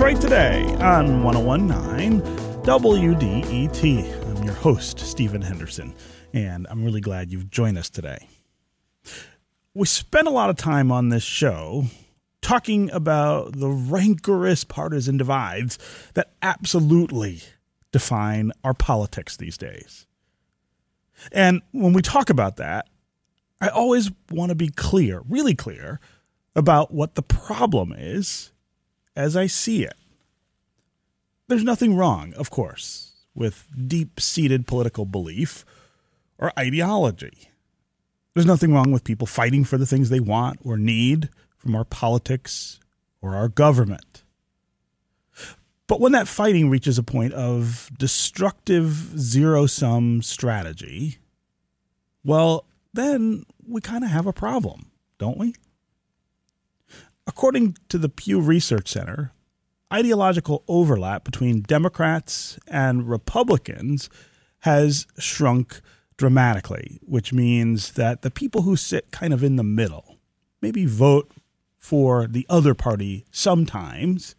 Detroit Today on 1019 WDET. I'm your host, Stephen Henderson, and I'm really glad you've joined us today. We spent a lot of time on this show talking about the rancorous partisan divides that absolutely define our politics these days. And when we talk about that, I always want to be clear, really clear, about what the problem is as I see it. There's nothing wrong, of course, with deep seated political belief or ideology. There's nothing wrong with people fighting for the things they want or need from our politics or our government. But when that fighting reaches a point of destructive zero sum strategy, well, then we kind of have a problem, don't we? According to the Pew Research Center, ideological overlap between Democrats and Republicans has shrunk dramatically, which means that the people who sit kind of in the middle, maybe vote for the other party sometimes,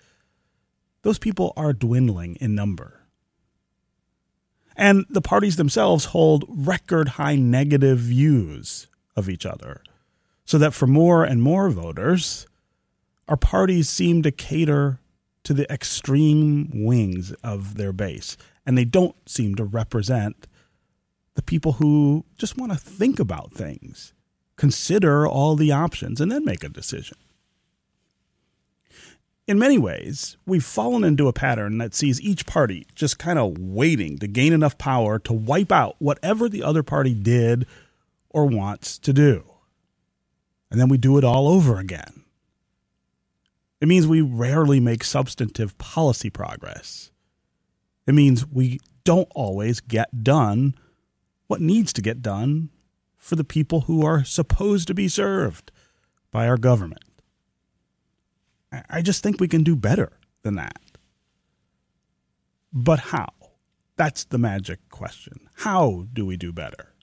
those people are dwindling in number. And the parties themselves hold record high negative views of each other, so that for more and more voters, our parties seem to cater to the extreme wings of their base, and they don't seem to represent the people who just want to think about things, consider all the options, and then make a decision. In many ways, we've fallen into a pattern that sees each party just kind of waiting to gain enough power to wipe out whatever the other party did or wants to do. And then we do it all over again. It means we rarely make substantive policy progress. It means we don't always get done what needs to get done for the people who are supposed to be served by our government. I just think we can do better than that. But how? That's the magic question. How do we do better?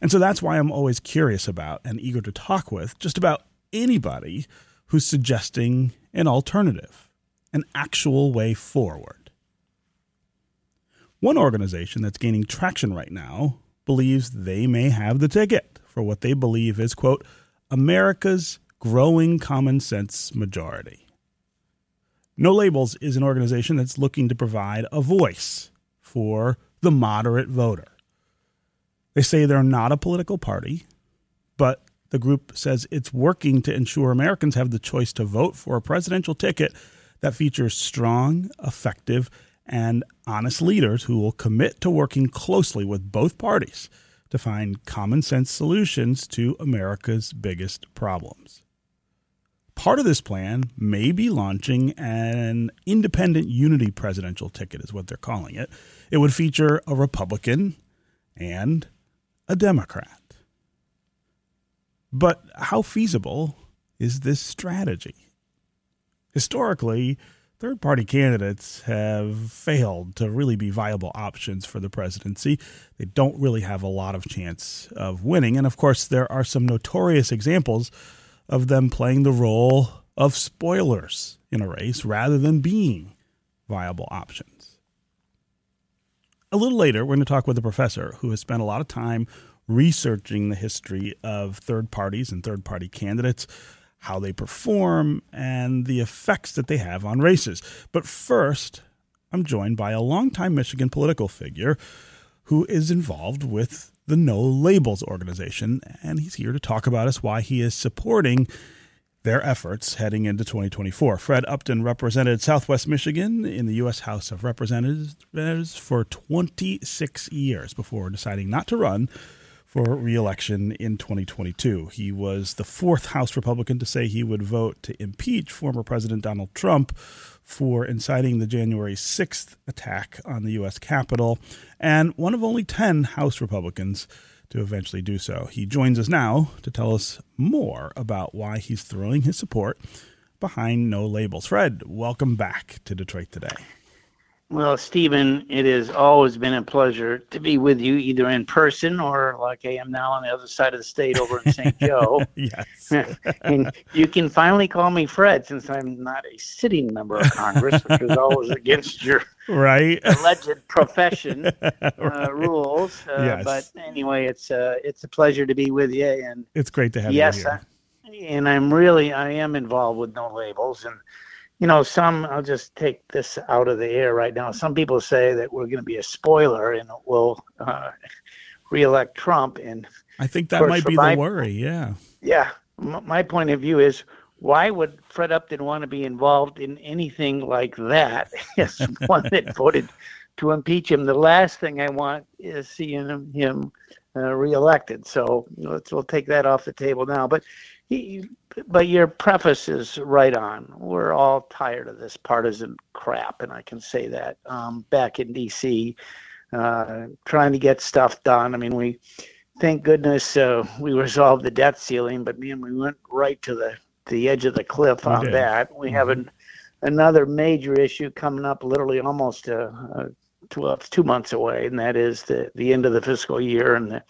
And so that's why I'm always curious about and eager to talk with just about anybody who's suggesting an alternative, an actual way forward. One organization that's gaining traction right now believes they may have the ticket for what they believe is, quote, America's growing common sense majority. No Labels is an organization that's looking to provide a voice for the moderate voter. They say they're not a political party, but the group says it's working to ensure Americans have the choice to vote for a presidential ticket that features strong, effective, and honest leaders who will commit to working closely with both parties to find common sense solutions to America's biggest problems. Part of this plan may be launching an independent unity presidential ticket, is what they're calling it. It would feature a Republican and a Democrat. But how feasible is this strategy? Historically, third party candidates have failed to really be viable options for the presidency. They don't really have a lot of chance of winning. And of course, there are some notorious examples of them playing the role of spoilers in a race rather than being viable options. A little later, we're going to talk with a professor who has spent a lot of time researching the history of third parties and third party candidates, how they perform, and the effects that they have on races. But first, I'm joined by a longtime Michigan political figure who is involved with the No Labels organization, and he's here to talk about us why he is supporting their efforts heading into 2024. Fred Upton represented Southwest Michigan in the U.S. House of Representatives for 26 years before deciding not to run for reelection in 2022. He was the fourth House Republican to say he would vote to impeach former President Donald Trump for inciting the January 6th attack on the U.S. Capitol, and one of only 10 House Republicans to eventually do so. He joins us now to tell us more about why he's throwing his support behind no labels. Fred, welcome back to Detroit today. Well, Stephen, it has always been a pleasure to be with you, either in person or like I am now on the other side of the state over in St. Joe. yes. and you can finally call me Fred since I'm not a sitting member of Congress, which is always against your right alleged profession uh, rules. Uh, Yes. But anyway, it's uh, it's a pleasure to be with you, and It's great to have yes, you here. I, and I'm really I am involved with no labels, and you know some I'll just take this out of the air right now. Some people say that we're going to be a spoiler and we'll uh, reelect Trump, and I think that might be my- the worry. Yeah. yeah, m- my point of view is why would Fred Upton want to be involved in anything like that as one that voted to impeach him? The last thing I want is seeing him, him uh, reelected. So let's we'll take that off the table now. But he, but your preface is right on. We're all tired of this partisan crap, and I can say that. Um, back in D.C., uh, trying to get stuff done. I mean, we thank goodness uh, we resolved the debt ceiling, but man, we went right to the the edge of the cliff We on did. that. We have an, another major issue coming up, literally almost uh, uh, two, uh, two months away, and that is the the end of the fiscal year and the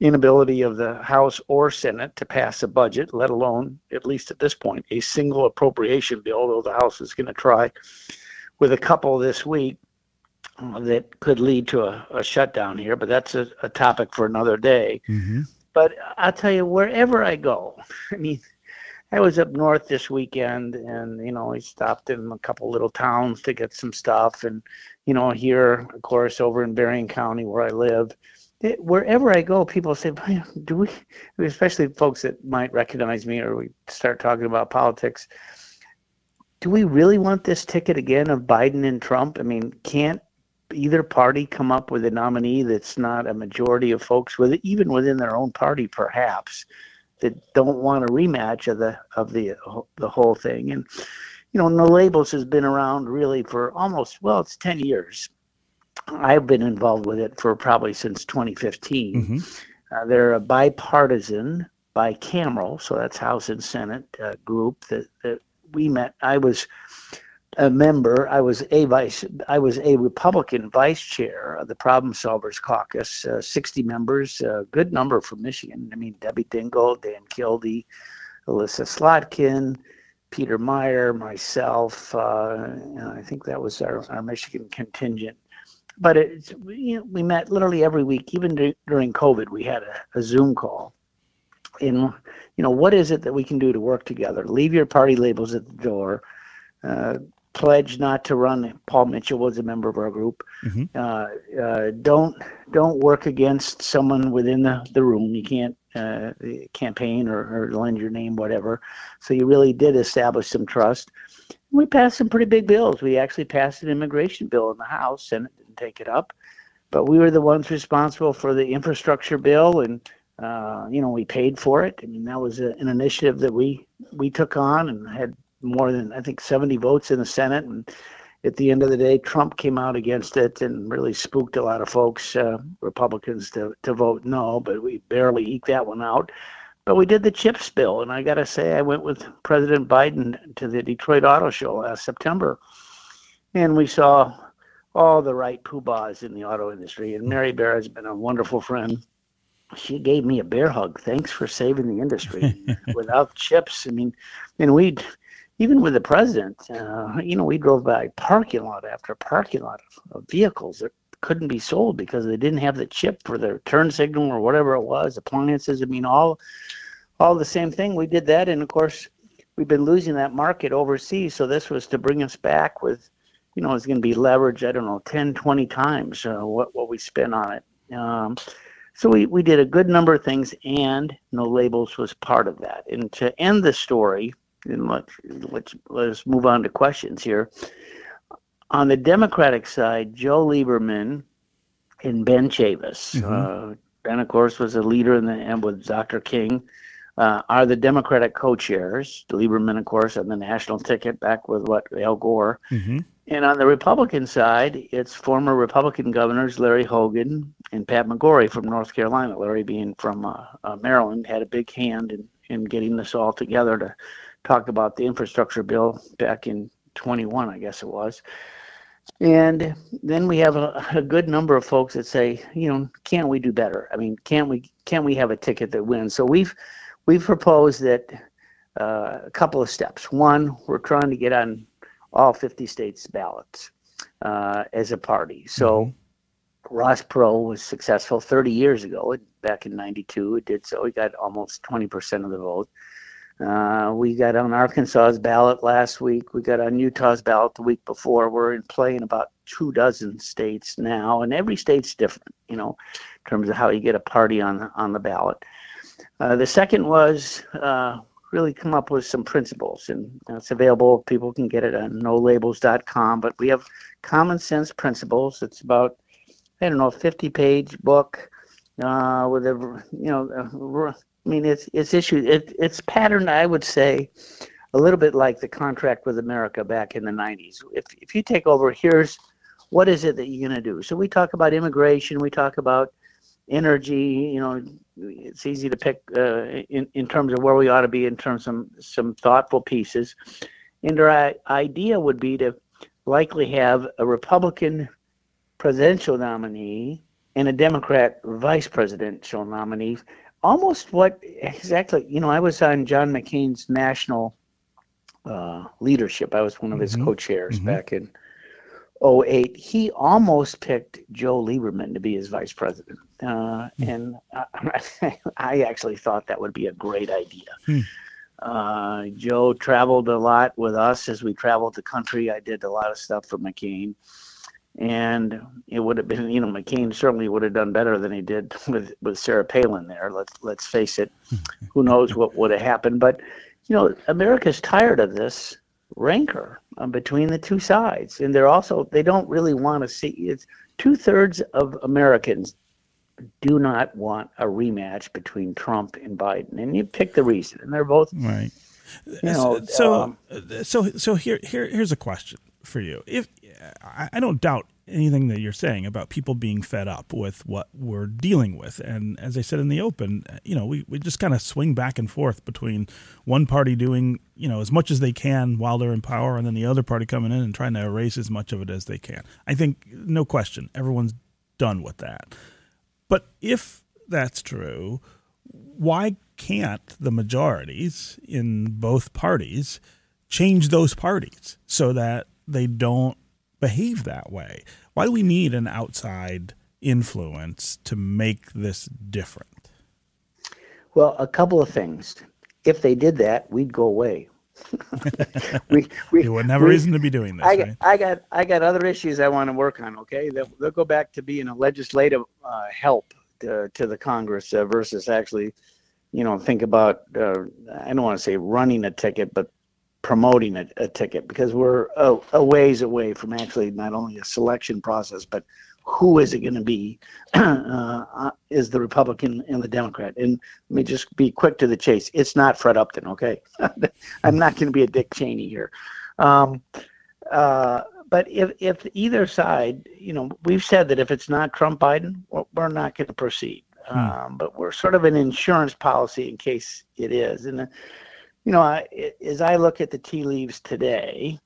inability of the House or Senate to pass a budget, let alone, at least at this point, a single appropriation bill. Although the House is going to try with a couple this week uh, that could lead to a, a shutdown here, but that's a, a topic for another day. hmm But I'll tell you, wherever I go, I mean, I was up north this weekend, and you know, I stopped in a couple little towns to get some stuff, and you know, here, of course, over in Berrien County where I live. It, wherever I go, people say, "Do we?" Especially folks that might recognize me, or we start talking about politics. Do we really want this ticket again of Biden and Trump? I mean, can't either party come up with a nominee that's not a majority of folks with even within their own party perhaps that don't want a rematch of the of the the whole thing. And you know no labels has been around really for almost well it's 10 years. I've been involved with it for probably since 2015 hmm uh, they're a bipartisan bicameral so that's house and senate uh, group that, that we met. I was a member i was a vice i was a republican vice chair of the problem solvers caucus uh, 60 members a good number from michigan. I mean debbie dingell dan kildee elissa slotkin peter meijer myself uh, i think that was our, our michigan contingent. But we, you know, we met literally every week. Even dur- during covid we had a, a zoom call. And you know what is it that we can do to work together? Leave your party labels at the door uh, pledge not to run. Paul mitchell was a member of our group. Mhm. uh, uh, don't don't work against someone within the, the room. You can't uh, campaign or, or lend your name whatever. So you really did establish some trust. We passed some pretty big bills. We actually passed an immigration bill in the house senate didn't take it up. But we were the ones responsible for the infrastructure bill and uh, you know we paid for it. I mean that was a, an initiative that we we took on and had more than i think 70 votes in the senate and at the end of the day trump came out against it and really spooked a lot of folks uh, republicans to, to vote no but we barely eked that one out but we did the chips bill and i got to say i went with president biden to the detroit auto show last september and we saw all the right poobahs in the auto industry and mary barra has been a wonderful friend she gave me a bear hug. Thanks for saving the industry. Without chips, I mean, and we'd even with the president, uh, you know, we drove by parking lot after parking lot of, of vehicles that couldn't be sold because they didn't have the chip for their turn signal or whatever it was. Appliances, I mean, all all the same thing. We did that, and of course, we've been losing that market overseas. So this was to bring us back with, you know, it's going to be leveraged. I don't know, 10, 20 times uh, what what we spent on it. Um, so we, we did a good number of things, and no labels was part of that. And to end the story, and let, let's let's move on to questions here. On the Democratic side, Joe Lieberman and Ben Chavis. Mhm. Uh, ben, of course, was a leader in the and with Dr. King. Uh, are the Democratic co-chairs? Lieberman, of course, on the national ticket, back with what Al Gore. hmm And on the Republican side, it's former Republican governors Larry Hogan and Pat McCrory from North Carolina. Larry, being from uh, uh, Maryland, had a big hand in, in getting this all together to talk about the infrastructure bill back in 21, I guess it was. And then we have a, a, good number of folks that say, you know, can't we do better? I mean, can't we can't we have a ticket that wins? So we've we've proposed that uh, a couple of steps. One, we're trying to get on all 50 states ballots uh, as a party. So mm-hmm. Ross Perot was successful 30 years ago. Back in '92, it did so. He got almost 20% of the vote. Uh, we got on Arkansas's ballot last week. We got on Utah's ballot the week before. We're in play in about two dozen states now, and every state's different, you know, in terms of how you get a party on on the ballot. Uh, the second was uh, really come up with some principles, and it's available. People can get it on nolabels.com. But we have common sense principles. It's about I don't know, 50 page book uh, with a you know I mean, it's it's issued. It, it's patterned, I would say, a little bit like the contract with America back in the '90s. If if you take over, here's what is it that you're going to do. So we talk about immigration. We talk about energy. You know, it's easy to pick uh, in in terms of where we ought to be in terms of some some thoughtful pieces. And our idea would be to likely have a Republican presidential nominee and a Democrat vice presidential nominee almost what exactly you know i was on john mccain's national uh, leadership i was one of his mm-hmm. co-chairs mm-hmm. back in 08 he almost picked joe lieberman to be his vice president uh, mm-hmm. and I, I, actually thought that would be a great idea hmm. uh, joe traveled a lot with us as we traveled the country i did a lot of stuff for mccain and it would have been, you know, McCain certainly would have done better than he did with with Sarah Palin there. Let's let's face it. Who knows what would have happened? But you know, America's tired of this rancor um, between the two sides, and they're also they don't really want to see it's two thirds of Americans do not want a rematch between Trump and Biden, and you pick the reason, and they're both right. You know, so um, so so here here here's a question for you. If I don't doubt anything that you're saying about people being fed up with what we're dealing with. And as I said in the open, uh, you know, we, we just kind of swing back and forth between one party doing, you know, as much as they can while they're in power and then the other party coming in and trying to erase as much of it as they can. I think, no question, everyone's done with that. But if that's true, why can't the majorities in both parties change those parties so that they don't behave that way? Why do we need an outside influence to make this different? Well, a couple of things. If they did that, we'd go away. we, we, have we, a reason to be doing this. I, right? I got I got other issues I want to work on. Okay, they'll, they'll go back to being a legislative uh, help to, to, the Congress uh, versus actually, you know, think about uh, I don't want to say running a ticket, but promoting a, a ticket because we're a, a, ways away from actually not only a selection process, but who is it going to be? Uh, uh, is the Republican and the Democrat? And let me just be quick to the chase. It's not Fred Upton, okay? I'm not going to be a Dick Cheney here. Um, uh, but if, if either side, you know, we've said that if it's not Trump Biden, we're not going to proceed. Hmm. Um, but we're sort of an insurance policy in case it is. And you know, I, as I look at the tea leaves today,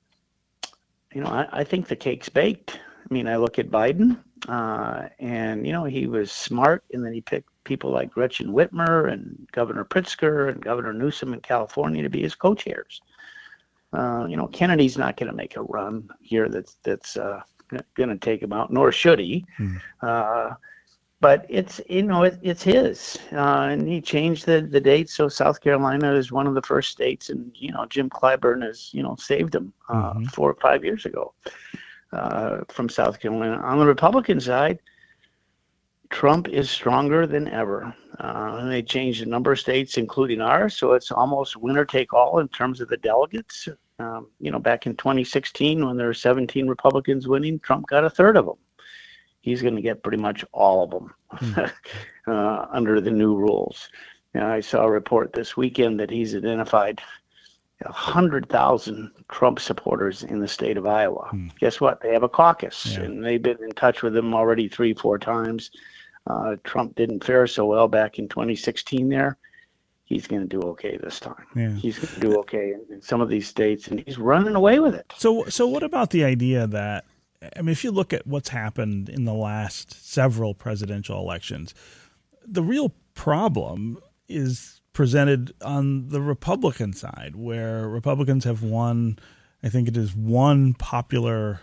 you know, I, I think the cake's baked. I mean, I look at Biden, uh, and you know, he was smart, and then he picked people like Gretchen Whitmer and Governor Pritzker and Governor Newsom in California to be his co-chairs. Uh, you know, Kennedy's not going to make a run here that's that's uh, going to take him out, nor should he. Mm. But it's you know it, it's his. Uh, and he changed the the date so south carolina is one of the first states and you know jim clyburn has you know saved him uh, mm-hmm. four or five years ago uh, from south carolina. On the republican side trump is stronger than ever. Uh, and they changed a number of states including ours. So it's almost winner take all in terms of the delegates. Um, you know back in 2016 when there were 17 republicans winning trump got a third of them he's going to get pretty much all of them mm. uh, under the new rules. I saw a report this weekend that he's identified 100,000 Trump supporters in the state of Iowa. Mm. Guess what? They have a caucus, yeah. and they've been in touch with him already three, four times. Uh, Trump didn't fare so well back in 2016 there. He's going to do okay this time. Yeah. He's going to do okay in, in some of these states, and he's running away with it. So, so what about the idea that I mean, if you look at what's happened in the last several presidential elections, the real problem is presented on the Republican side, where Republicans have won, I think it is one popular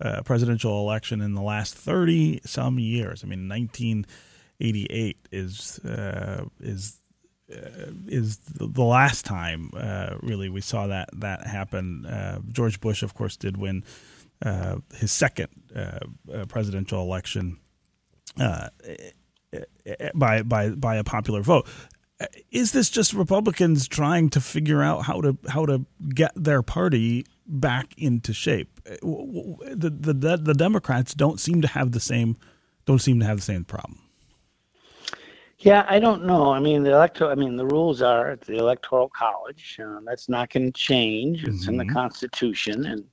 uh, presidential election in the last 30 some years. I mean, 1988 is uh, is uh, is the last time uh, really we saw that that happen. Uh, George Bush, of course, did win his second presidential election by by by a popular vote is this just Republicans trying to figure out how to how to get their party back into shape? The the the Democrats don't seem to have the same don't seem to have the same problem. Yeah, I don't know. I mean, the electoral. I mean, the rules are at the electoral college. Uh, that's not going to change. It's mm-hmm. in the mm-hmm. Constitution, and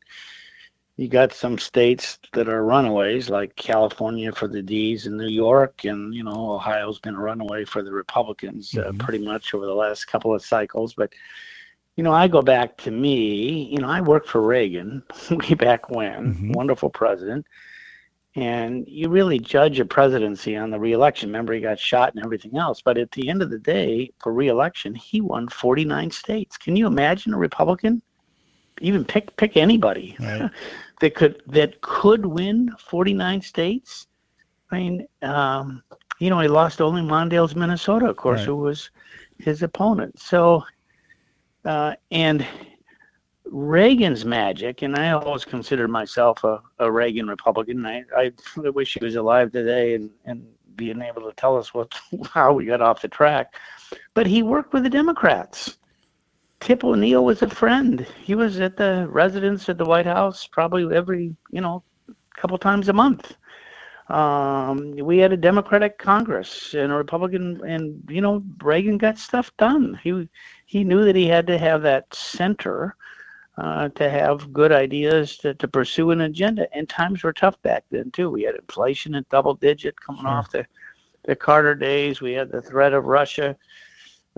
you got some states that are runaways, like California for the D's and New York, and you know Ohio's been a runaway for the Republicans uh, mm-hmm. pretty much over the last couple of cycles. But you know, I go back to me. You know, I worked for Reagan way back when, mm-hmm. wonderful president. And you really judge a presidency on the reelection. Remember, he got shot and everything else. But at the end of the day, for reelection, he won 49 states. Can you imagine a Republican? Even pick pick anybody. Right. that could that could win 49 states. I mean, um, you know, he lost only Mondale's Minnesota, of course, right. who was his opponent. So, uh, and Reagan's magic, and I always considered myself a, a Reagan Republican. I, I wish he was alive today and, and being able to tell us what how we got off the track. But he worked with the Democrats. Tip O'Neill was a friend. He was at the residence at the White House probably every, you know, couple times a month. Um, we had a Democratic Congress and a Republican, and you know, Reagan got stuff done. He he knew that he had to have that center uh, to have good ideas to, to pursue an agenda. And times were tough back then too. We had inflation at double digit coming sure. off the the Carter days. We had the threat of Russia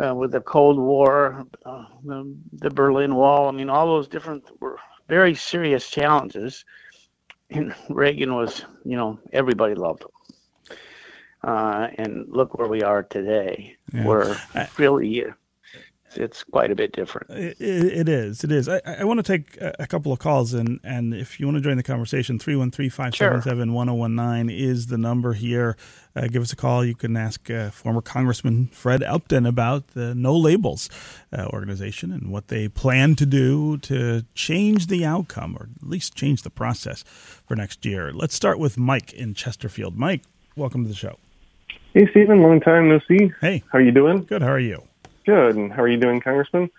uh, with the Cold War, uh, the, the, Berlin Wall. I mean, all those different were very serious challenges. And Reagan was, you know, everybody loved him. Uh, and look where we are today. Yeah. We're really it's quite a bit different. it, it is. It is. I, I want to take a, couple of calls, and, and if you want to join the conversation, 313 577 1019 is the number here. Uh, give us a call. You can ask uh, former Congressman Fred Upton about the No Labels uh, organization and what they plan to do to change the outcome, or at least change the process for next year. Let's start with Mike in Chesterfield. Mike, welcome to the show. Hey, Stephen. Long time no see. Hey. How are you doing? Good. How are you? Good. And how are you doing, Congressman?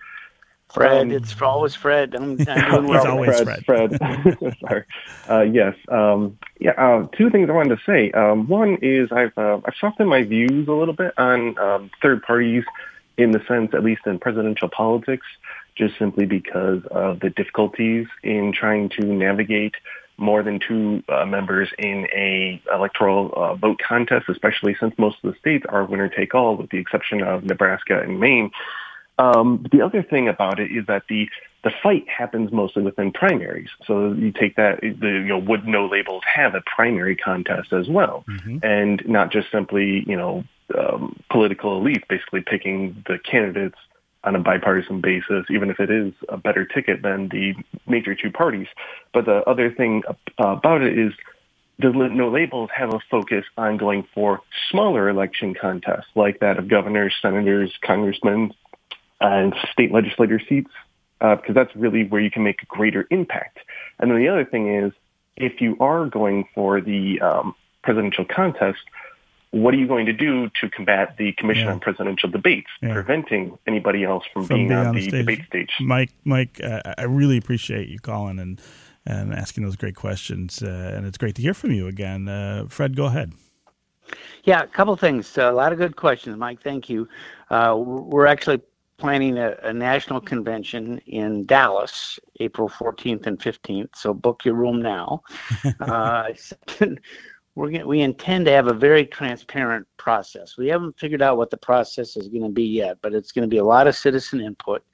Fred, um, it's always Fred. I'm, I'm doing well. always Fred. Fred. Fred. Sorry. Uh, yes. Um, yeah. Uh, two things I wanted to say. Um, one is I've uh, I've softened my views a little bit on um, third parties, in the sense, at least in presidential politics, just simply because of the difficulties in trying to navigate more than two uh, members in a electoral uh, vote contest, especially since most of the states are winner take all, with the exception of Nebraska and Maine. Um, the other thing about it is that the the fight happens mostly within primaries. So you take that, the, you know, would no labels have a primary contest as well, mm-hmm. and not just simply, you know, um, political elites basically picking the candidates on a bipartisan basis, even if it is a better ticket than the major two parties. But the other thing about it is the no labels have a focus on going for smaller election contests like that of governors, senators, congressmen, and state legislator seats, uh, because that's really where you can make a greater impact. And then the other thing is, if you are going for the um, presidential contest, what are you going to do to combat the Commission yeah. on Presidential Debates, yeah. preventing anybody else from, from being, being, on, the, the debate stage? Mike, Mike, uh, I really appreciate you calling and and asking those great questions, uh, and it's great to hear from you again. Uh, Fred, go ahead. Yeah, a couple things. a lot of good questions, Mike. Thank you. Uh, we're actually planning a, a, national convention in Dallas, April 14th and 15th. So book your room now. uh, we're we intend to have a very transparent process. We haven't figured out what the process is going to be yet, but it's going to be a lot of citizen input.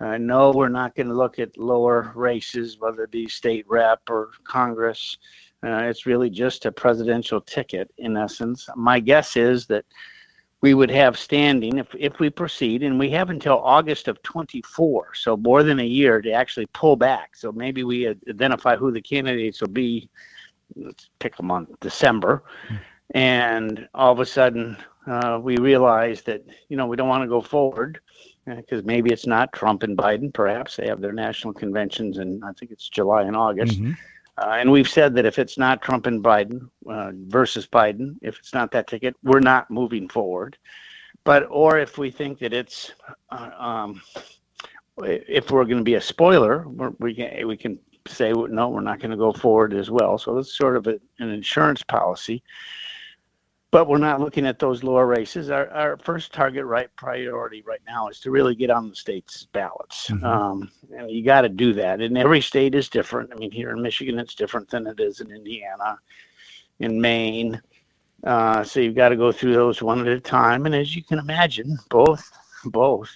Uh, no, we're not going to look at lower races, whether it be state rep or Congress. Uh, it's really just a presidential ticket, in essence. My guess is that we would have standing if, if we proceed, and we have until August of 24, so more than a year to actually pull back. So maybe we identify who the candidates will be. Let's pick them on December, and all of a sudden uh, we realize that you know we don't want to go forward because uh, maybe it's not Trump and Biden. Perhaps they have their national conventions, and I think it's July and August. Mm-hmm. Uh, and we've said that if it's not Trump and Biden uh, versus Biden, if it's not that ticket, we're not moving forward. But or if we think that it's, uh, um, if we're going to be a spoiler, we can we can say no, we're not going to go forward as well. So it's sort of a, an insurance policy but we're not looking at those lower races. Our, our first target right priority right now is to really get on the state's ballots. Mm-hmm. Um, and you got to do that. And every state is different. I mean, here in Michigan, it's different than it is in Indiana, in Maine. Uh, so you've got to go through those one at a time. And as you can imagine, both both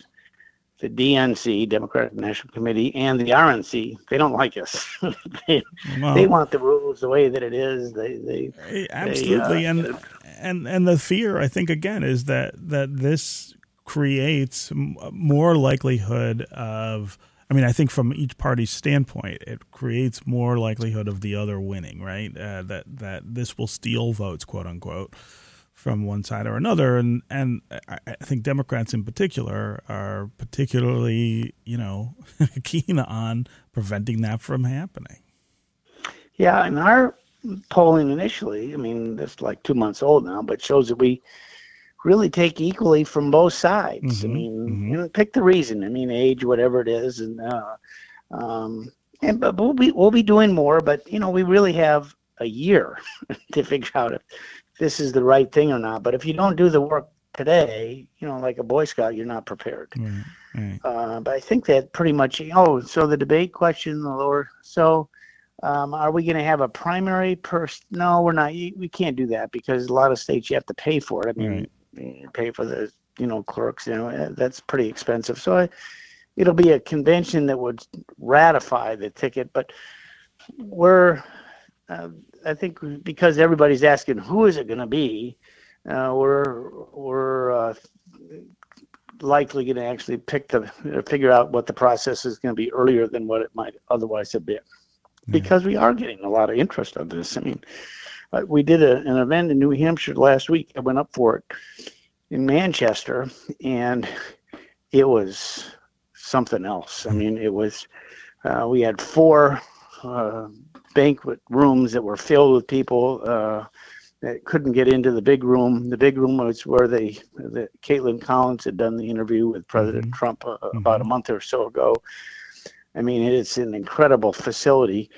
the DNC, Democratic National Committee, and the RNC, they don't like us. they, well, they want the rules the way that it is. They, they absolutely, they, uh, and and and the fear, I think, again, is that that this creates more likelihood of. I mean, I think from each party's standpoint, it creates more likelihood of the other winning, right? Uh, that that this will steal votes, quote unquote from one side or another, and and I think Democrats in particular are particularly you know keen on preventing that from happening. Yeah, and our polling initially, I mean, it's like two months old now, but shows that we really take equally from both sides. Mm-hmm, I mean, mm-hmm. you know, pick the reason. I mean, age, whatever it is, and uh, um, and but we'll be we'll be doing more. But you know, we really have a year to figure out if this is the right thing or not. But if you don't do the work today, you know, like a Boy Scout, you're not prepared. Right, right. Uh, but I think that pretty much. Oh, so the debate question, the lower. So, um, are we going to have a primary person? No, we're not. We can't do that because a lot of states you have to pay for it. I mean, right. pay for the you know clerks. You know, eh, that's pretty expensive. So, I, it'll be a convention that would ratify the ticket, but we're. Uh, I think because everybody's asking who is it going to be, uh, we're we're uh, likely going to actually pick the figure out what the process is going to be earlier than what it might otherwise have been, because we are getting a lot of interest on this. I mean, uh, we did a, an event in New Hampshire last week. I went up for it in Manchester, and it was something else. I mean, it was uh, we had four uh, banquet rooms that were filled with people uh, that couldn't get into the big room. The big room was where they, the, Kaitlan Collins had done the interview with President mm-hmm. Trump uh, mm-hmm. about a month or so ago. I mean, it's an incredible facility.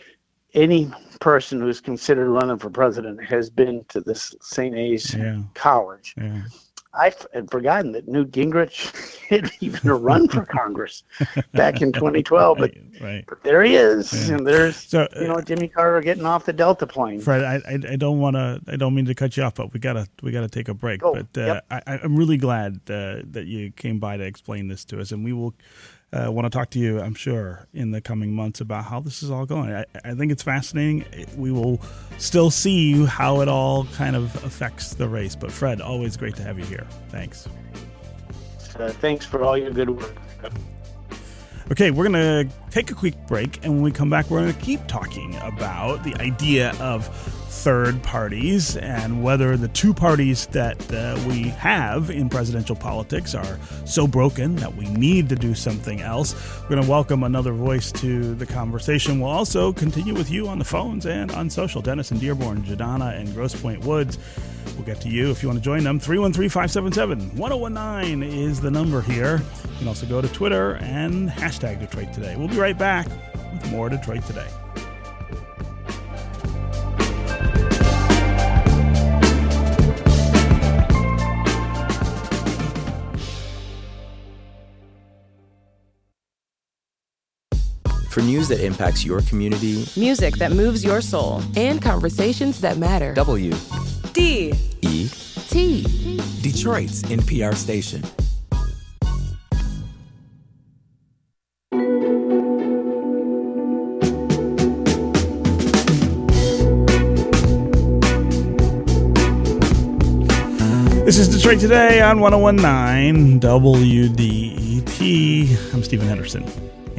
Any person who's considered running for president has been to this St. A's yeah. College. Yeah. I had forgotten that Newt Gingrich had even a run for Congress back in 2012, but, right. but there he is, yeah. and there's so, you know Jimmy Carter getting off the Delta plane. Fred, I I, I don't want to I don't mean to cut you off, but we gotta we gotta take a break. Oh, but uh, yep. I, I'm really glad uh, that you came by to explain this to us, and we will uh, want to talk to you, I'm sure, in the coming months about how this is all going. I, I, think it's fascinating. We will still see how it all kind of affects the race. But Fred, always great to have you here. Thanks. Uh, thanks for all your good work. Okay, we're going to take a quick break, and when we come back, we're going to keep talking about the idea of third parties and whether the two parties that uh, we have in presidential politics are so broken that we need to do something else. We're going to welcome another voice to the conversation. We'll also continue with you on the phones and on social. Dennis and Dearborn, Jadana and Grosse Pointe Woods. We'll get to you if you want to join them. 313 577 1019 is the number here. You can also go to Twitter and hashtag Detroit Today. We'll be right back with more Detroit Today. For news that impacts your community, music that moves your soul, and conversations that matter. W D E T Detroit's NPR station. This is Detroit Today on 1019 WDET. I'm Stephen Henderson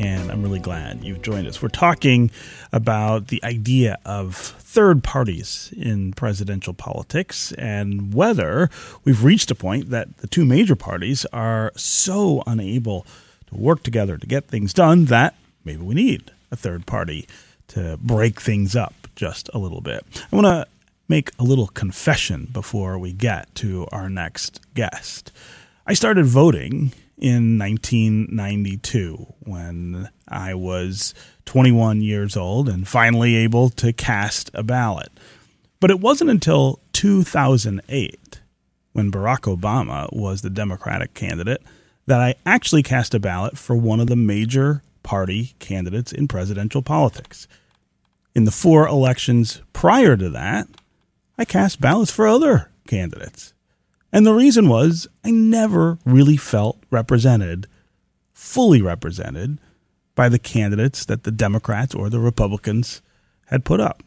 and I'm really glad you've joined us. We're talking about the idea of third parties in presidential politics and whether we've reached a point that the two major parties are so unable to work together to get things done that maybe we need a third party to break things up just a little bit. I want to make a little confession before we get to our next guest. I started voting in 1992 when I was 21 years old and finally able to cast a ballot. But it wasn't until 2008, when Barack Obama was the Democratic candidate, that I actually cast a ballot for one of the major party candidates in presidential politics. In the four elections prior to that, I cast ballots for other candidates. And the reason was I never really felt represented, fully represented, by the candidates that the Democrats or the Republicans had put up.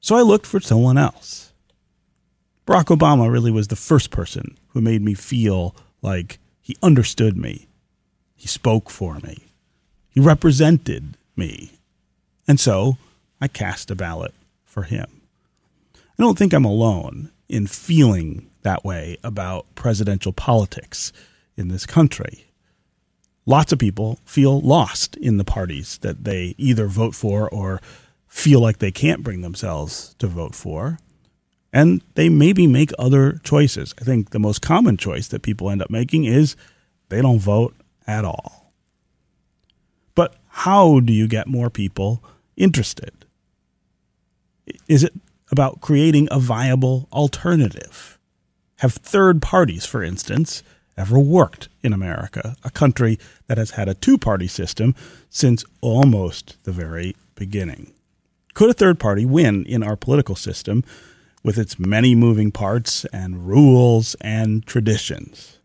So I looked for someone else. Barack Obama really was the first person who made me feel like he understood me. He spoke for me. He represented me. And so I cast a ballot for him. I don't think I'm alone in feeling that way about presidential politics in this country. Lots of people feel lost in the parties that they either vote for or feel like they can't bring themselves to vote for. And they maybe make other choices. I think the most common choice that people end up making is they don't vote at all. But how do you get more people interested? Is it about creating a viable alternative. Have third parties, for instance, ever worked in America, a country that has had a two party system since almost the very beginning? Could a third party win in our political system with its many moving parts and rules and traditions?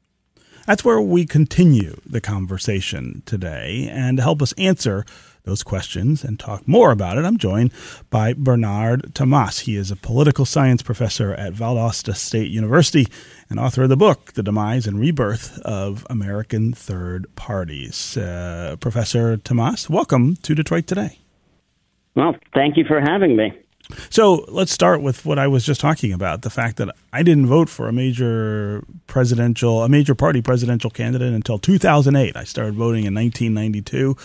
That's where we continue the conversation today. And help us answer those questions and talk more about it, I'm joined by Bernard Tamas. He is a political science professor at Valdosta State University and author of the book, The Demise and Rebirth of American Third Parties. Uh, Professor Tamas, welcome to Detroit Today. Well, thank you for having me. So let's start with what I was just talking about the fact that I didn't vote for a major presidential, a major party presidential candidate until 2008. I started voting in 1992.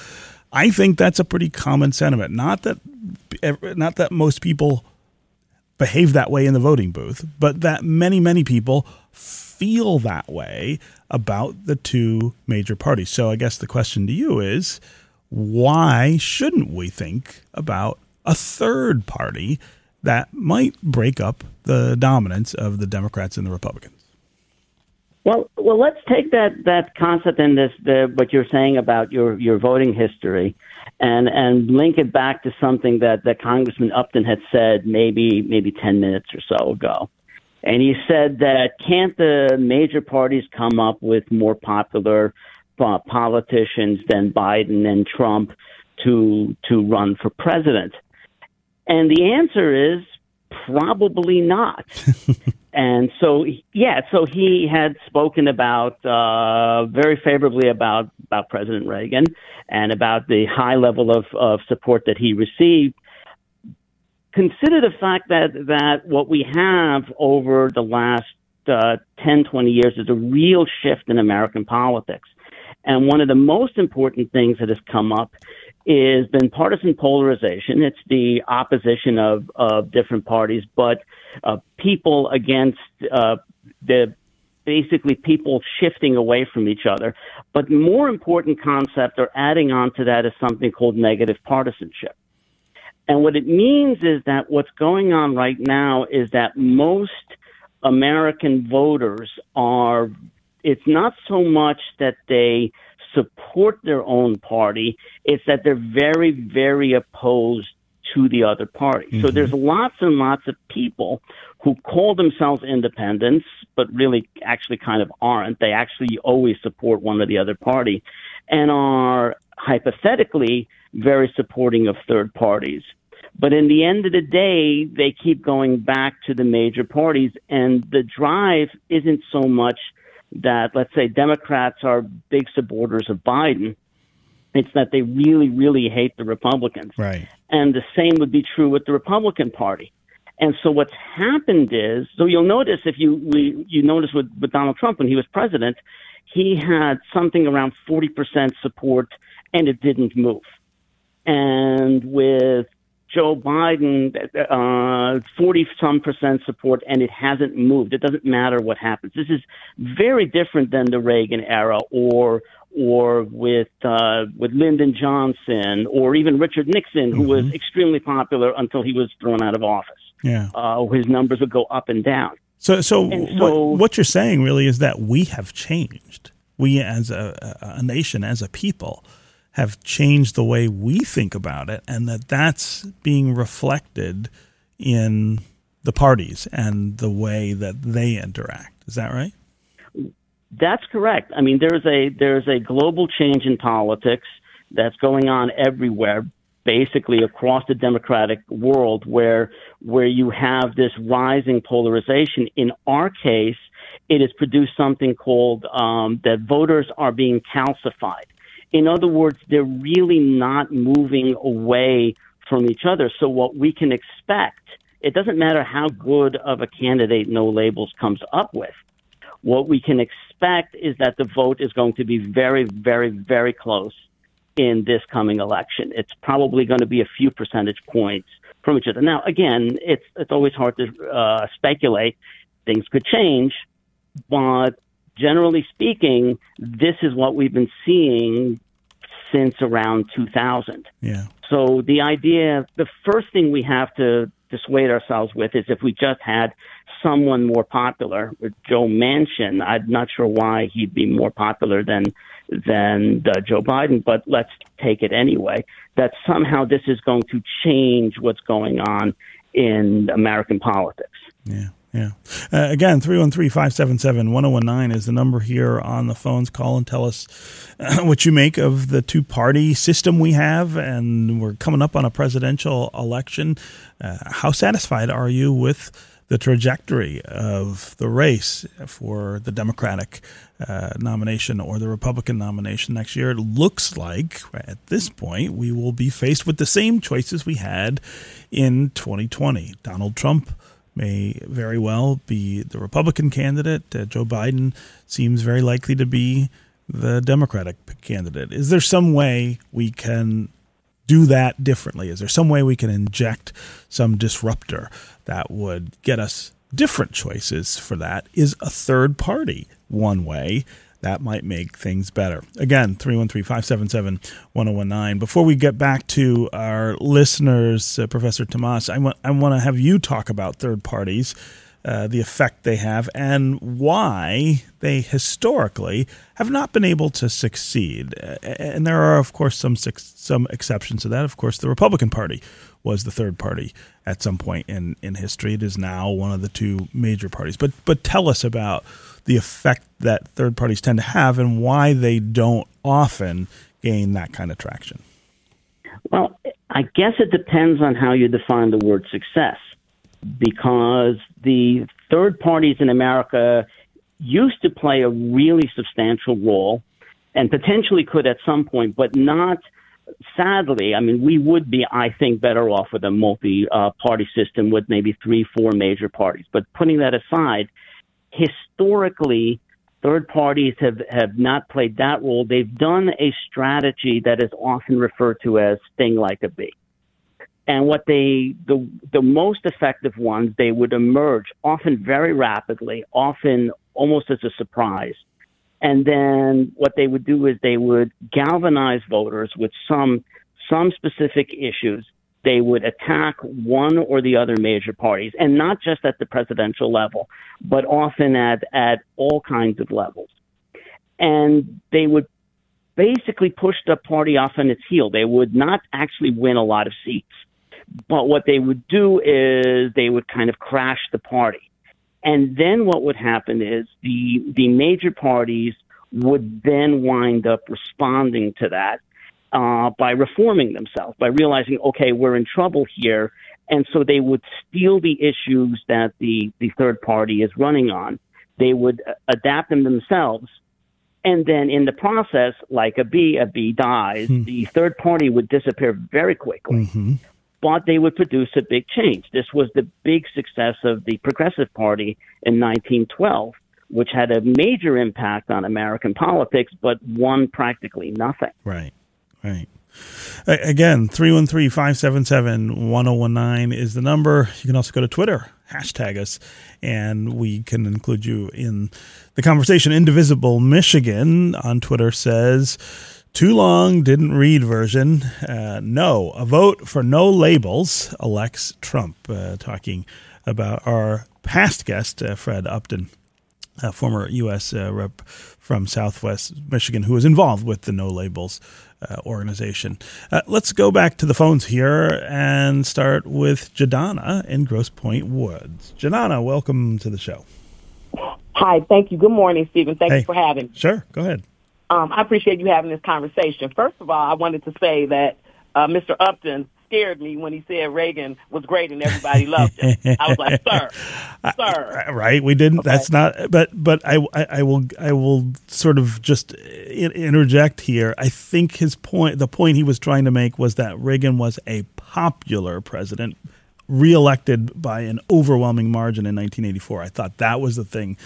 I think that's a pretty common sentiment. Not that not that most people behave that way in the voting booth, but that many many people feel that way about the two major parties. So I guess the question to you is why shouldn't we think about a third party that might break up the dominance of the Democrats and the Republicans? Well, well, let's take that that concept and this the what you're saying about your your voting history, and and link it back to something that that Congressman Upton had said maybe maybe ten minutes or so ago, and he said that can't the major parties come up with more popular uh, politicians than Biden and Trump to to run for president, and the answer is probably not. and so yeah, so he had spoken about uh, very favorably about about President Reagan and about the high level of, of support that he received. Consider the fact that that what we have over the last uh, 10, 20 years is a real shift in American politics. And one of the most important things that has come up is been partisan polarization. It's the opposition of, of different parties, but uh, people against uh, the basically people shifting away from each other. But more important concept or adding on to that is something called negative partisanship. And what it means is that what's going on right now is that most American voters are, it's not so much that they support their own party. It's that they're very, very opposed to the other party. Mm-hmm. So there's lots and lots of people who call themselves independents, but really actually kind of aren't. They actually always support one or the other party and are hypothetically very supporting of third parties. But in the end of the day, they keep going back to the major parties, and the drive isn't so much that, let's say, Democrats are big supporters of Biden. It's that they really, really hate the Republicans. Right. And the same would be true with the Republican Party. And so what's happened is, so you'll notice if you we, you notice with, with Donald Trump when he was president, he had something around 40% support and it didn't move. And with Joe Biden, uh, 40 some percent support, and it hasn't moved. It doesn't matter what happens. This is very different than the Reagan era or or with uh, with Lyndon Johnson or even Richard Nixon, who mm-hmm. was extremely popular until he was thrown out of office. Yeah, uh, his numbers would go up and down. So, so, so what, what, you're saying really is that we have changed. We, as a, a nation, as a people, have changed the way we think about it, and that that's being reflected in the parties and the way that they interact. Is that right? That's correct. I mean, there's a there's a global change in politics that's going on everywhere, basically across the democratic world, where where you have this rising polarization. In our case, it has produced something called um, that voters are being calcified. In other words, they're really not moving away from each other. So what we can expect, it doesn't matter how good of a candidate No Labels comes up with what we can expect is that the vote is going to be very, very, very close in this coming election. It's probably going to be a few percentage points from each other. Now, again, it's it's always hard to uh, speculate. Things could change, but generally speaking, this is what we've been seeing since around 2000. Yeah. So the idea, the first thing we have to dissuade ourselves with is if we just had someone more popular, Joe Manchin. I'm not sure why he'd be more popular than than uh, Joe Biden, but let's take it anyway. That somehow this is going to change what's going on in American politics. Yeah. Yeah. Uh, again, 313 577 1019 is the number here on the phones. Call and tell us what you make of the two party system we have. And we're coming up on a presidential election. Uh, how satisfied are you with the trajectory of the race for the Democratic uh, nomination or the Republican nomination next year? It looks like at this point we will be faced with the same choices we had in 2020. Donald Trump may very well be the Republican candidate. Uh, Joe Biden seems very likely to be the Democratic candidate. Is there some way we can do that differently? Is there some way we can inject some disruptor that would get us different choices for that? Is a third party one way? That might make things better. Again, 313 577 1019. Before we get back to our listeners, uh, Professor Tamas, I want, I want to have you talk about third parties, uh, the effect they have, and why they historically have not been able to succeed. And there are, of course, some, some exceptions to that. Of course, the Republican Party was the third party at some point in, in history. It is now one of the two major parties. But, but tell us about the effect that third parties tend to have and why they don't often gain that kind of traction? Well, I guess it depends on how you define the word success because the third parties in America used to play a really substantial role and potentially could at some point, but not sadly. I mean, we would be, I think, better off with a multi uh, party system with maybe three, four major parties. But putting that aside, historically, third parties have, have not played that role. They've done a strategy that is often referred to as sting like a bee. And what they, the, the most effective ones, they would emerge often very rapidly, often almost as a surprise. And then what they would do is they would galvanize voters with some, some specific issues they would attack one or the other major parties, and not just at the presidential level, but often at, at all kinds of levels. And they would basically push the party off on its heel. They would not actually win a lot of seats. But what they would do is they would kind of crash the party. And then what would happen is the, the major parties would then wind up responding to that uh, by reforming themselves, by realizing, okay, we're in trouble here. And so they would steal the issues that the, the third party is running on. They would uh, adapt them themselves. And then in the process, like a bee, a bee dies. Hmm. The third party would disappear very quickly hmm but they would produce a big change. This was the big success of the Progressive Party in 1912, which had a major impact on American politics, but won practically nothing. Right, right. Again, 313 577 1019 is the number. You can also go to Twitter, hashtag us, and we can include you in the conversation. Indivisible Michigan on Twitter says, too long, didn't read version. Uh, no, a vote for no labels elects Trump. Uh, talking about our past guest, uh, Fred Upton uh, former U.S. Uh, rep from Southwest Michigan, who was involved with the No Labels uh, organization. Uh, let's go back to the phones here and start with Jadana in Grosse Pointe Woods. Jadana, welcome to the show. Hi, thank you. Good morning, Stephen. Thank Hey. you for having me. Sure, go ahead. Um, I appreciate you having this conversation. First of all, I wanted to say that uh, Mr. Upton scared me when he said Reagan was great and everybody loved him. I was like, sir, sir. Right, we didn't. Okay. That's not. But but I, I I will I will sort of just interject here. I think his point, the point he was trying to make, was that Reagan was a popular president, reelected by an overwhelming margin in 1984. I thought that was the thing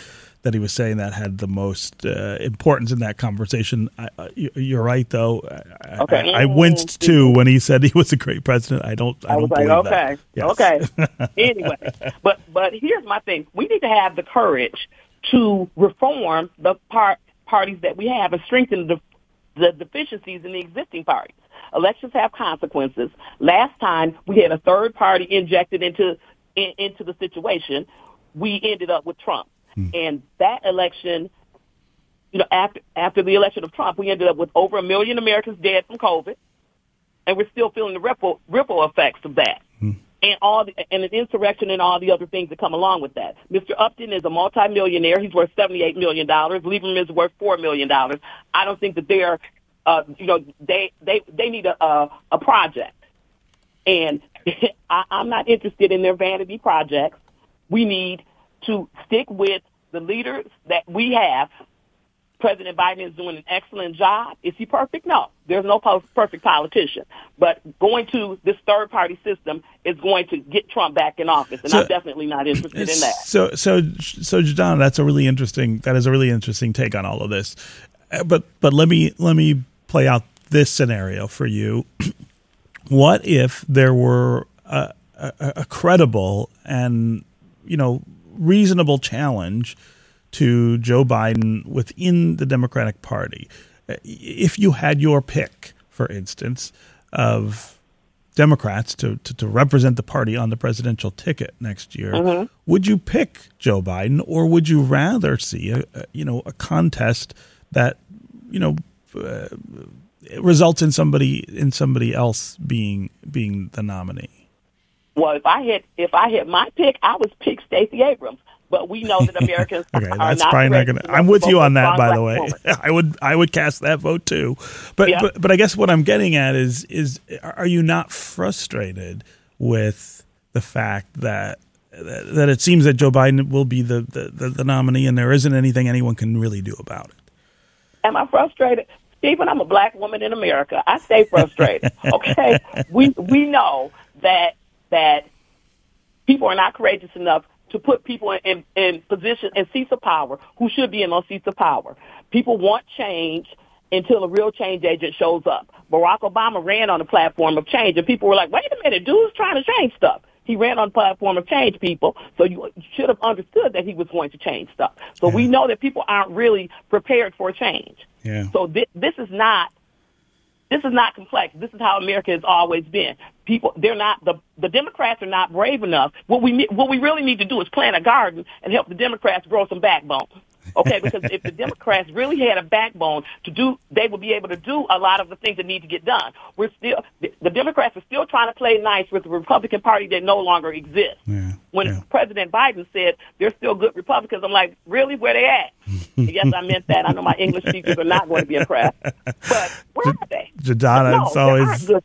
that he was saying that had the most uh, importance in that conversation. I, you- you're right, though. I, Okay. I, I winced too when he said he was a great president. I don't. I, I don't was like, believe okay, that. Yes. okay. anyway, but but here's my thing: we need to have the courage to reform the part parties that we have and strengthen the the deficiencies in the existing parties. Elections have consequences. Last time we had a third party injected into in, into the situation, we ended up with Trump, and that election. You know, after after the election of Trump, we ended up with over a million Americans dead from COVID and we're still feeling the ripple ripple effects of that. And all the, and an insurrection and all the other things that come along with that. Mr. Upton is a multimillionaire. He's worth seventy eight million dollars. Lieberman is worth four million dollars. I don't think that they're, uh, you know, they they they need a a, a project, and I, I'm not interested in their vanity projects. We need to stick with the leaders that we have President Biden is doing an excellent job. Is he perfect? No. There's no perfect politician. But going to this third party system is going to get Trump back in office, and So- I'm definitely not interested in that. So, so, so, John, that's a really interesting. That is a really interesting take on all of this. Uh, But, but let me let me play out this scenario for you. what if there were a, a, a credible and you know reasonable challenge to Joe Biden within the Democratic Party? Uh, If you had your pick, for instance, of Democrats to, to, to represent the party on the presidential ticket next year, would you pick Joe Biden or would you rather see a, a you know a contest that you know uh, results in somebody in somebody else being being the nominee? Well, if I had if I had my pick, I would pick Stacey Abrams. But we know that Americans Okay, are that's not probably not going to. I'm with you on that, by the way. woman. I would I would cast that vote too. But Yeah. but but I guess what I'm getting at is is are you not frustrated with the fact that that that it seems that Joe Biden will be the, the, the, the nominee and there isn't anything anyone can really do about it? Am I frustrated? Stephen, I'm a black woman in America. I stay frustrated. Okay? we we know that that people are not courageous enough to put people in, in, in position and seats of power who should be in those seats of power. People want change until a real change agent shows up. Barack Obama ran on the platform of change and people were like, wait a minute, dude's trying to change stuff. He ran on the platform of change people, so you should have understood that he was going to change stuff. So we know that people aren't really prepared for change. Yeah. So thi- this is not this is not complex. This is how America has always been. People, they're not the the Democrats are not brave enough. What we what we really need to do is plant a garden and help the Democrats grow some backbone. Okay, because if the Democrats really had a backbone to do, they would be able to do a lot of the things that need to get done. We're still, the Democrats are still trying to play nice with the Republican Party that no longer exists. Yeah, when yeah. President Biden said they're still good Republicans, I'm like, really? Where they at? yes, I meant that. I know my English teachers are not going to be impressed, but where are they? Jadonna, no, it's always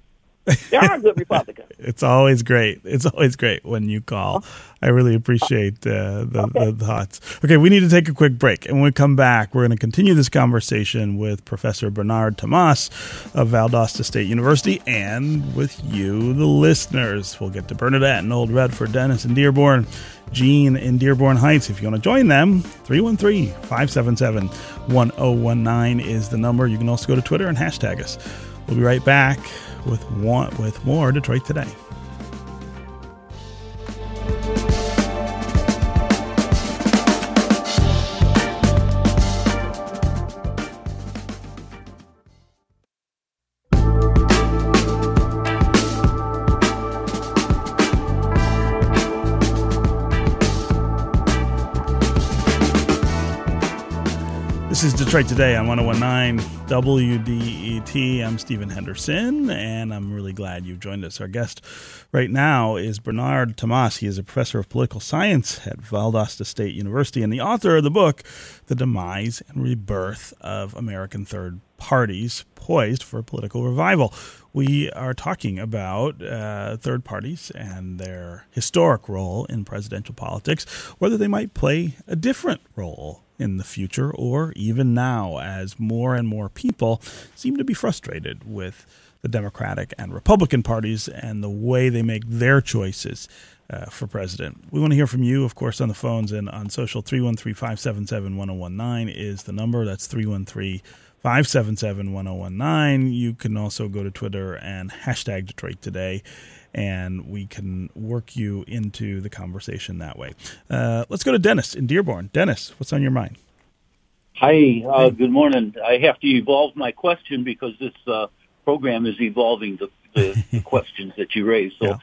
there are good Republicans. it's always great. It's always great when you call. I really appreciate uh, the, Okay. the thoughts. Okay, we need to take a quick break. And when we come back, we're going to continue this conversation with Professor Bernard Tamas of Valdosta State University and with you, the listeners. We'll get to Bernadette and Old Redford, Dennis in Dearborn, Gene in Dearborn Heights. If you want to join them, 313 577 1019 is the number. You can also go to Twitter and hashtag us. We'll be right back with one, with more Detroit Today. This is Detroit Today on 1019 WDET. I'm Stephen Henderson, and I'm really glad you've joined us. Our guest right now is Bernard Tamas. He is a professor of political science at Valdosta State University and the author of the book, The Demise and Rebirth of American Third Parties Poised for Political Revival. We are talking about uh, third parties and their historic role in presidential politics, whether they might play a different role in the future or even now as more and more people seem to be frustrated with the Democratic and Republican parties and the way they make their choices uh, for president. We want to hear from you, of course, on the phones and on social. 313 577 1019 is the number. That's 313 577 1019. You can also go to Twitter and hashtag Detroit Today and we can work you into the conversation that way. Uh, let's go to Dennis in Dearborn. Dennis, what's on your mind? Hi, uh, good morning. I have to evolve my question because this uh, program is evolving the, the, the questions that you raise. So Yeah.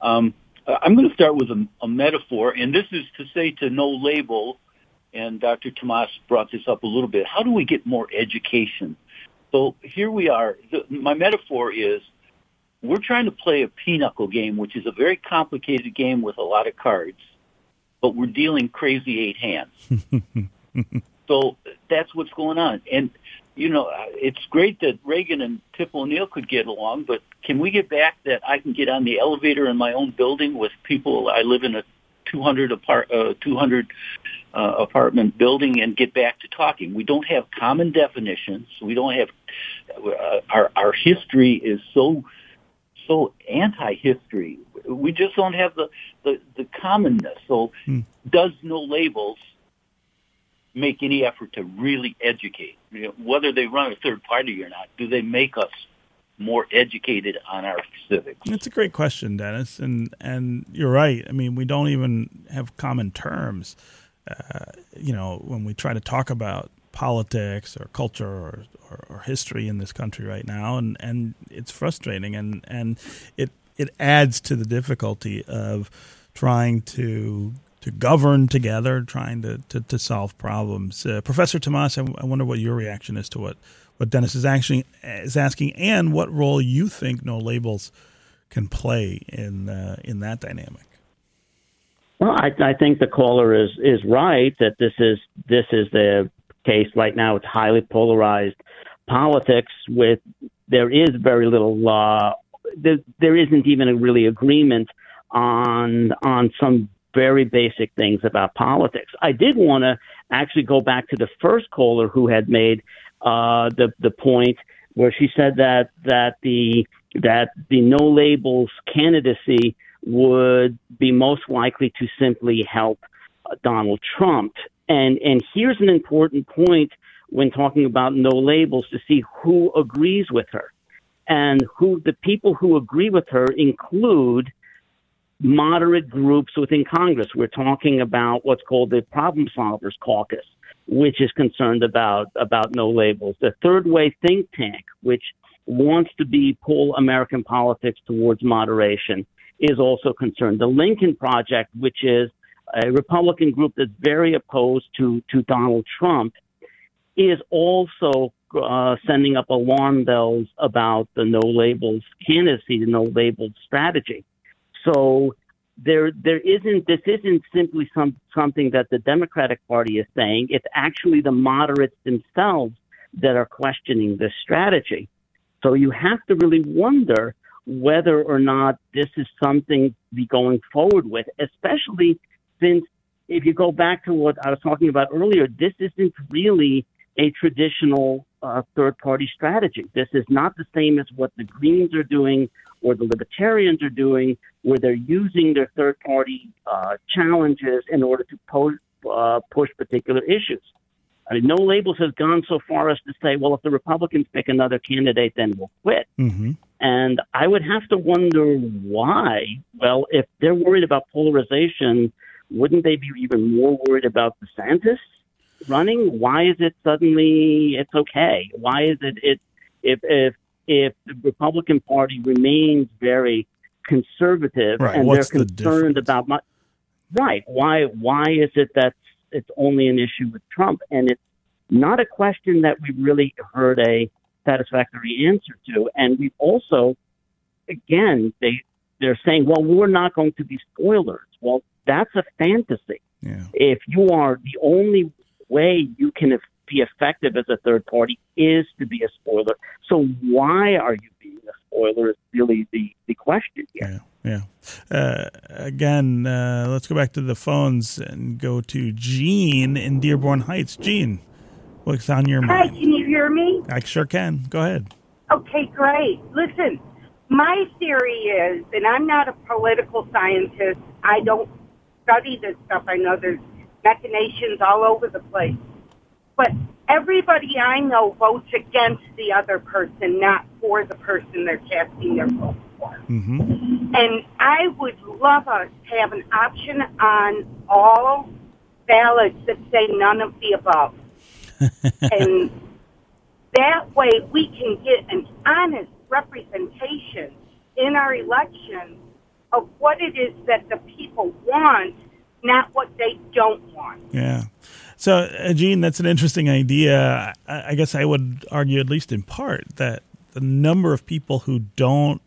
um, I'm going to start with a, a metaphor, and this is to say to no label, and Dr. Tamas brought this up a little bit. How do we get more education? So here we are. The, my metaphor is we're trying to play a pinochle game, which is a very complicated game with a lot of cards, but we're dealing crazy eight hands. so that's what's going on. And, you know, it's great that Reagan and Tip O'Neill could get along, but can we get back that I can get on the elevator in my own building with people? I live in a 200 apart, uh, 200 uh, apartment building and get back to talking. We don't have common definitions. We don't have uh, our our history is so so anti-history. We just don't have the the, the commonness. So, does no labels make any effort to really educate? You know, whether they run a third party or not, do they make us more educated on our civics? That's a great question, Dennis, and and you're right. I mean, we don't even have common terms. Uh, you know, when we try to talk about politics or culture or, or, or history in this country right now, and, and it's frustrating, and, and it it adds to the difficulty of trying to to govern together, trying to, to, to solve problems. Uh, Professor Tamas, I, I wonder what your reaction is to what, what Dennis is actually is asking, and what role you think no labels can play in uh, in that dynamic. Well, I, I think the caller is is right that this is this is the case right now. It's highly polarized politics. With there is very little. law. there, there isn't even a really agreement on on some very basic things about politics. I did want to actually go back to the first caller who had made uh, the the point where she said that that the that the no labels candidacy would be most likely to simply help Donald Trump. And and here's an important point when talking about no labels to see who agrees with her. And who the people who agree with her include moderate groups within Congress. We're talking about what's called the Problem Solvers Caucus, which is concerned about about no labels. The Third Way think tank, which wants to be pull American politics towards moderation, is also concerned. The Lincoln Project, which is a Republican group that's very opposed to, to Donald Trump, is also uh, sending up alarm bells about the no labels candidacy, the no labels strategy. So there, there isn't. This isn't simply some something that the Democratic Party is saying. It's actually the moderates themselves that are questioning this strategy. So you have to really wonder whether or not this is something to be going forward with, especially since if you go back to what I was talking about earlier, this isn't really a traditional uh, third party strategy. This is not the same as what the Greens are doing or the Libertarians are doing, where they're using their third party uh, challenges in order to po- uh, push particular issues. I mean, no labels has gone so far as to say, well, if the Republicans pick another candidate, then we'll quit. Mm-hmm. And I would have to wonder why. Well, if they're worried about polarization, wouldn't they be even more worried about DeSantis running? Why is it suddenly it's okay? Why is it it if if if the Republican Party remains very conservative Right, and what's they're concerned difference? about my, right why why is it that it's only an issue with Trump and it's not a question that we've really heard a satisfactory answer to and we've also again they they're saying well we're not going to be spoilers well that's a fantasy Yeah. if you are the only way you can be effective as a third party is to be a spoiler. So why are you being a spoiler is really the, the question here. Yeah. Yeah. Uh, again, uh, let's go back to the phones and go to Gene in Dearborn Heights. Gene, what's on your Hi, mind? can you hear me? I sure can. Go ahead. Okay, great. Listen, my theory is, and I'm not a political scientist, I don't study this stuff. I know there's machinations all over the place. But everybody I know votes against the other person, not for the person they're casting their vote for. Mm-hmm. And I would love us to have an option on all ballots that say none of the above. and that way we can get an honest representation in our elections of what it is that the people want, not what they don't want. Yeah. So, uh, Gene, that's an interesting idea. I, I guess I would argue, at least in part, that the number of people who don't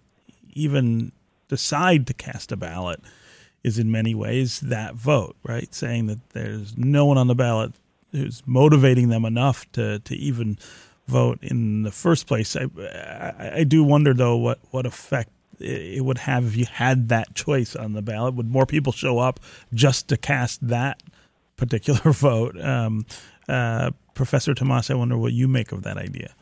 even decide to cast a ballot is in many ways that vote, right? Saying that there's no one on the ballot who's motivating them enough to, to even vote in the first place. I, I, I do wonder, though, what, what effect it would have if you had that choice on the ballot. Would more people show up just to cast that particular vote? Um, uh, Professor Tamas, I wonder what you make of that idea.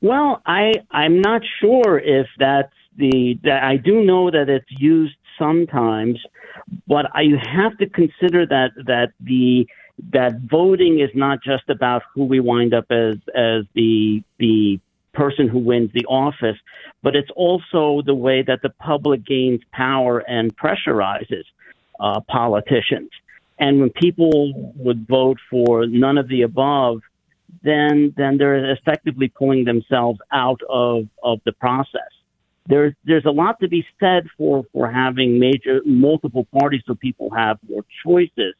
Well, I I'm not sure if that's the that I do know that it's used sometimes, but I, have to consider that that the that voting is not just about who we wind up as as the the person who wins the office, but it's also the way that the public gains power and pressurizes uh, politicians. And when people would vote for none of the above, then then they're effectively pulling themselves out of, of the process. There's there's a lot to be said for, for having major multiple parties so people have more choices.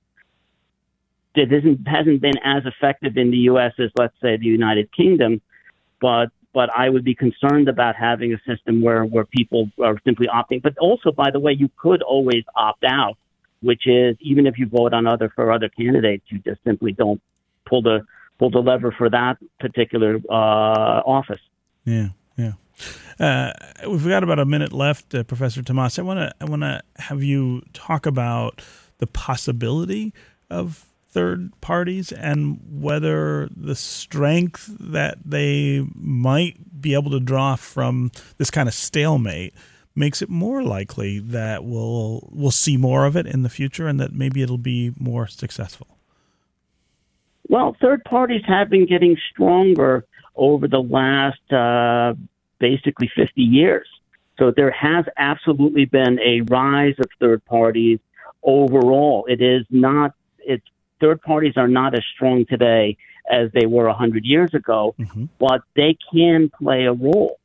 It isn't hasn't been as effective in the US as let's say the United Kingdom, but but I would be concerned about having a system where, where people are simply opting. But also, by the way, you could always opt out, which is even if you vote on other for other candidates, you just simply don't pull the pull the lever for that particular uh, office. Yeah, yeah. Uh, we've got about a minute left, uh, Professor Tamas. I want to I want to have you talk about the possibility of third parties and whether the strength that they might be able to draw from this kind of stalemate makes it more likely that we'll we'll see more of it in the future and that maybe it'll be more successful. Well, third parties have been getting stronger over the last uh, basically 50 years. So there has absolutely been a rise of third parties overall. It is not, it's third parties are not as strong today as they were 100 years ago, mm-hmm. but they can play a role.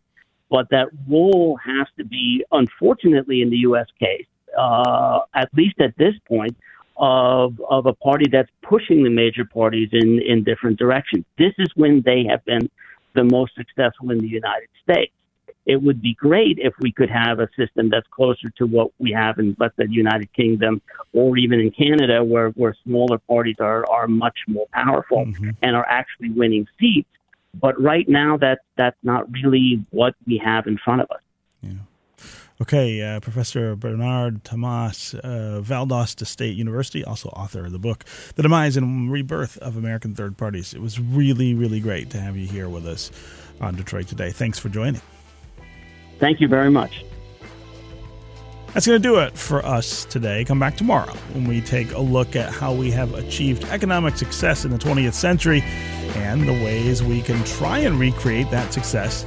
But that role has to be, unfortunately, in the U.S. case, uh, at least at this point, of of a party that's pushing the major parties in in different directions. This is when they have been the most successful in the United States. It would be great if we could have a system that's closer to what we have in, let's say, the United Kingdom or even in Canada, where, where smaller parties are, are much more powerful mm-hmm. and are actually winning seats. But right now, that that's not really what we have in front of us. Yeah. Okay, uh, Professor Bernard Tamas, uh, Valdosta State University, also author of the book, The Demise and Rebirth of American Third Parties. It was really, really great to have you here with us on Detroit Today. Thanks for joining. Thank you very much. That's going to do it for us today. Come back tomorrow when we take a look at how we have achieved economic success in the 20th century and the ways we can try and recreate that success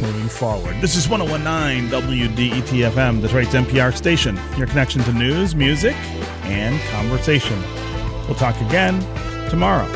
moving forward. This is 1019 WDETFM, Detroit's NPR station, your connection to news, music, and conversation. We'll talk again tomorrow.